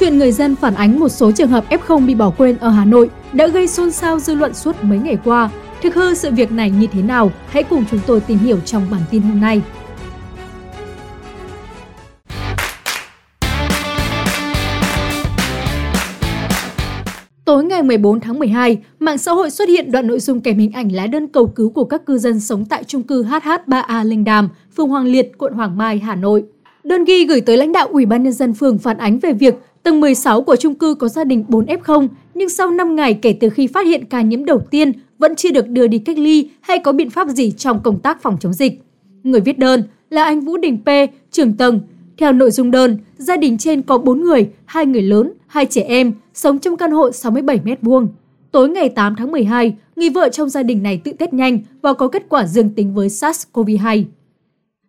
Chuyện người dân phản ánh một số trường hợp F0 bị bỏ quên ở Hà Nội đã gây xôn xao dư luận suốt mấy ngày qua. Thực hư sự việc này như thế nào? Hãy cùng chúng tôi tìm hiểu trong bản tin hôm nay. Tối ngày 14 tháng 12, mạng xã hội xuất hiện đoạn nội dung kèm hình ảnh lá đơn cầu cứu của các cư dân sống tại trung cư HH3A Linh Đàm, phường Hoàng Liệt, quận Hoàng Mai, Hà Nội. Đơn ghi gửi tới lãnh đạo Ủy ban nhân dân phường phản ánh về việc tầng 16 của chung cư có gia đình 4 F0, nhưng sau 5 ngày kể từ khi phát hiện ca nhiễm đầu tiên vẫn chưa được đưa đi cách ly hay có biện pháp gì trong công tác phòng chống dịch. Người viết đơn là anh Vũ Đình P, trưởng tầng. Theo nội dung đơn, gia đình trên có 4 người, hai người lớn, hai trẻ em, sống trong căn hộ 67 m2. Tối ngày 8 tháng 12, người vợ trong gia đình này tự test nhanh và có kết quả dương tính với SARS-CoV-2.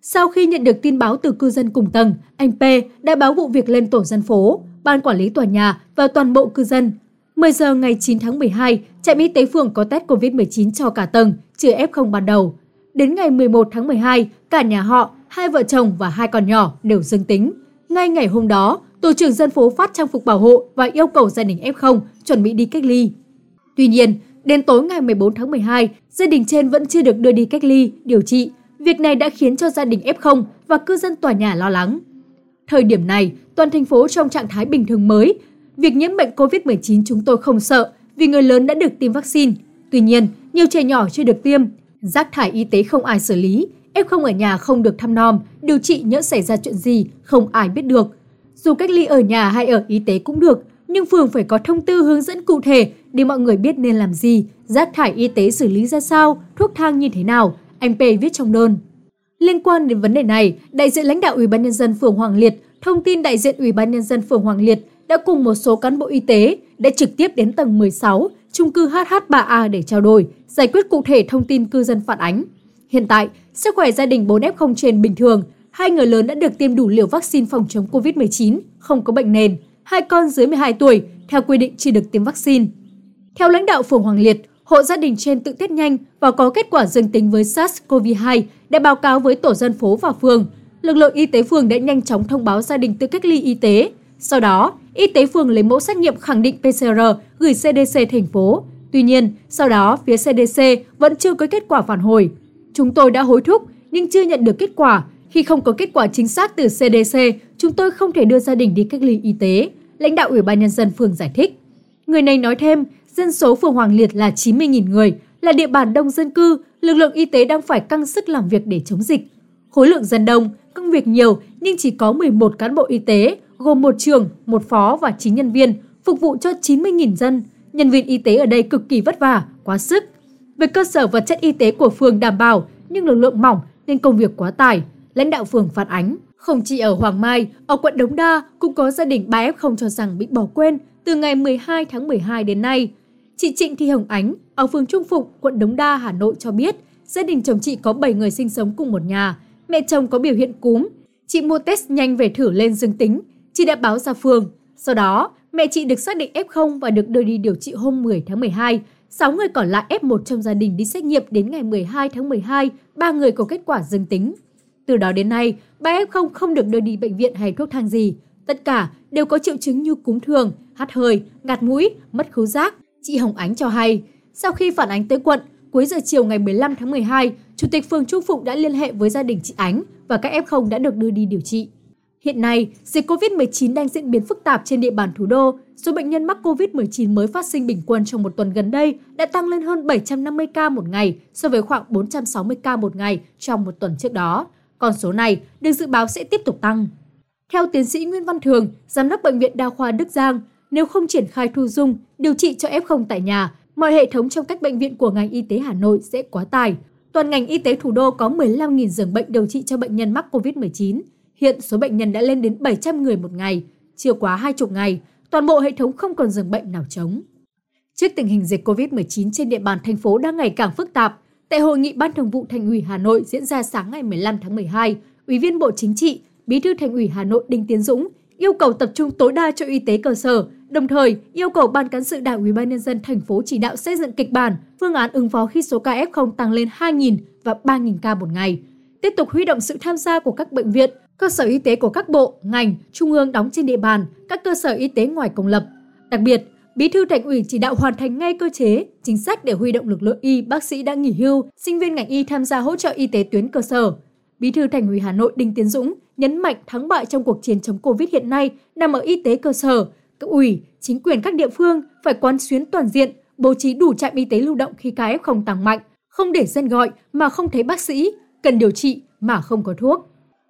Sau khi nhận được tin báo từ cư dân cùng tầng, anh P đã báo vụ việc lên tổ dân phố, ban quản lý tòa nhà và toàn bộ cư dân. 10 giờ ngày 9 tháng 12, trạm y tế phường có test COVID-19 cho cả tầng, trừ F0 ban đầu. Đến ngày 11 tháng 12, cả nhà họ, hai vợ chồng và hai con nhỏ đều dương tính. Ngay ngày hôm đó, tổ trưởng dân phố phát trang phục bảo hộ và yêu cầu gia đình F0 chuẩn bị đi cách ly. Tuy nhiên, đến tối ngày 14 tháng 12, gia đình trên vẫn chưa được đưa đi cách ly, điều trị. Việc này đã khiến cho gia đình F0 và cư dân tòa nhà lo lắng. Thời điểm này, toàn thành phố trong trạng thái bình thường mới. Việc nhiễm bệnh COVID-19 chúng tôi không sợ vì người lớn đã được tiêm vaccine. Tuy nhiên, nhiều trẻ nhỏ chưa được tiêm. Rác thải y tế không ai xử lý, F0 ở nhà không được thăm nom, điều trị nhỡ xảy ra chuyện gì, không ai biết được. Dù cách ly ở nhà hay ở y tế cũng được, nhưng phường phải có thông tư hướng dẫn cụ thể để mọi người biết nên làm gì, rác thải y tế xử lý ra sao, thuốc thang như thế nào, anh P viết trong đơn. Liên quan đến vấn đề này, đại diện lãnh đạo Ủy ban nhân dân phường Hoàng Liệt thông tin đại diện Ủy ban nhân dân phường Hoàng Liệt đã cùng một số cán bộ y tế đã trực tiếp đến tầng 16, chung cư HH3A để trao đổi, giải quyết cụ thể thông tin cư dân phản ánh. Hiện tại, sức khỏe gia đình 4F0 trên bình thường, hai người lớn đã được tiêm đủ liều vaccine phòng chống COVID-19, không có bệnh nền, hai con dưới 12 tuổi theo quy định chỉ được tiêm vaccine. Theo lãnh đạo phường Hoàng Liệt, hộ gia đình trên tự test nhanh và có kết quả dương tính với SARS-CoV-2 đã báo cáo với tổ dân phố và phường. Lực lượng y tế phường đã nhanh chóng thông báo gia đình tự cách ly y tế. Sau đó, y tế phường lấy mẫu xét nghiệm khẳng định PCR gửi CDC thành phố. Tuy nhiên, sau đó phía CDC vẫn chưa có kết quả phản hồi. Chúng tôi đã hối thúc nhưng chưa nhận được kết quả. Khi không có kết quả chính xác từ CDC, chúng tôi không thể đưa gia đình đi cách ly y tế. Lãnh đạo Ủy ban Nhân dân phường giải thích. Người này nói thêm, dân số phường Hoàng Liệt là 90.000 người, là địa bàn đông dân cư, lực lượng y tế đang phải căng sức làm việc để chống dịch. Khối lượng dân đông, công việc nhiều nhưng chỉ có 11 cán bộ y tế, gồm một trường, một phó và 9 nhân viên, phục vụ cho 90.000 dân. Nhân viên y tế ở đây cực kỳ vất vả, quá sức. Về cơ sở vật chất y tế của phường đảm bảo, nhưng lực lượng mỏng nên công việc quá tải. Lãnh đạo phường phản ánh. Không chỉ ở Hoàng Mai, ở quận Đống Đa cũng có gia đình 3F0 cho rằng bị bỏ quên từ ngày 12 tháng 12 đến nay. Chị Trịnh Thị Hồng Ánh ở phường Trung Phụng, quận Đống Đa, Hà Nội cho biết gia đình chồng chị có 7 người sinh sống cùng một nhà. Mẹ chồng có biểu hiện cúm. Chị mua test nhanh về thử lên dương tính. Chị đã báo ra phường. Sau đó, mẹ chị được xác định F0 và được đưa đi điều trị hôm 10 tháng 12. 6 người còn lại F1 trong gia đình đi xét nghiệm đến ngày 12 tháng 12, 3 người có kết quả dương tính. Từ đó đến nay, 3 F0 không được đưa đi bệnh viện hay thuốc thang gì. Tất cả đều có triệu chứng như cúm thường, hắt hơi, ngạt mũi, mất khứu giác. Chị Hồng Ánh cho hay, sau khi phản ánh tới quận, cuối giờ chiều ngày 15 tháng 12, Chủ tịch phường Trung Phụng đã liên hệ với gia đình chị Ánh và các F0 đã được đưa đi điều trị. Hiện nay, dịch COVID-19 đang diễn biến phức tạp trên địa bàn thủ đô. Số bệnh nhân mắc COVID-19 mới phát sinh bình quân trong một tuần gần đây đã tăng lên hơn 750 ca một ngày so với khoảng 460 ca một ngày trong một tuần trước đó. Con số này được dự báo sẽ tiếp tục tăng. Theo tiến sĩ Nguyễn Văn Thường, Giám đốc Bệnh viện Đa khoa Đức Giang, nếu không triển khai thu dung, điều trị cho F0 tại nhà, mọi hệ thống trong các bệnh viện của ngành y tế Hà Nội sẽ quá tải. Toàn ngành y tế thủ đô có 15.000 giường bệnh điều trị cho bệnh nhân mắc COVID-19. Hiện số bệnh nhân đã lên đến 700 người một ngày, chưa quá hai chục ngày, toàn bộ hệ thống không còn giường bệnh nào trống. Trước tình hình dịch COVID-19 trên địa bàn thành phố đang ngày càng phức tạp, tại hội nghị Ban Thường vụ Thành ủy Hà Nội diễn ra sáng ngày 15 tháng 12, Ủy viên Bộ Chính trị, Bí thư Thành ủy Hà Nội Đinh Tiến Dũng yêu cầu tập trung tối đa cho y tế cơ sở, đồng thời yêu cầu Ban cán sự Đảng Ủy ban nhân dân thành phố chỉ đạo xây dựng kịch bản, phương án ứng phó khi số ca F0 tăng lên 2.000 và 3.000 ca một ngày. Tiếp tục huy động sự tham gia của các bệnh viện, cơ sở y tế của các bộ, ngành, trung ương đóng trên địa bàn, các cơ sở y tế ngoài công lập. Đặc biệt, Bí thư Thành ủy chỉ đạo hoàn thành ngay cơ chế, chính sách để huy động lực lượng y, bác sĩ đã nghỉ hưu, sinh viên ngành y tham gia hỗ trợ y tế tuyến cơ sở. Bí thư Thành ủy Hà Nội Đinh Tiến Dũng nhấn mạnh thắng bại trong cuộc chiến chống Covid hiện nay nằm ở y tế cơ sở cấp ủy, chính quyền các địa phương phải quán xuyến toàn diện, bố trí đủ trạm y tế lưu động khi ca không tăng mạnh, không để dân gọi mà không thấy bác sĩ, cần điều trị mà không có thuốc.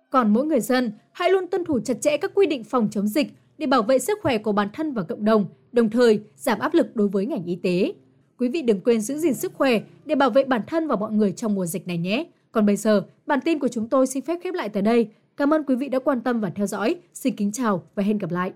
Còn mỗi người dân, hãy luôn tuân thủ chặt chẽ các quy định phòng chống dịch để bảo vệ sức khỏe của bản thân và cộng đồng, đồng thời giảm áp lực đối với ngành y tế. Quý vị đừng quên giữ gìn sức khỏe để bảo vệ bản thân và mọi người trong mùa dịch này nhé. Còn bây giờ, bản tin của chúng tôi xin phép khép lại tại đây. Cảm ơn quý vị đã quan tâm và theo dõi. Xin kính chào và hẹn gặp lại.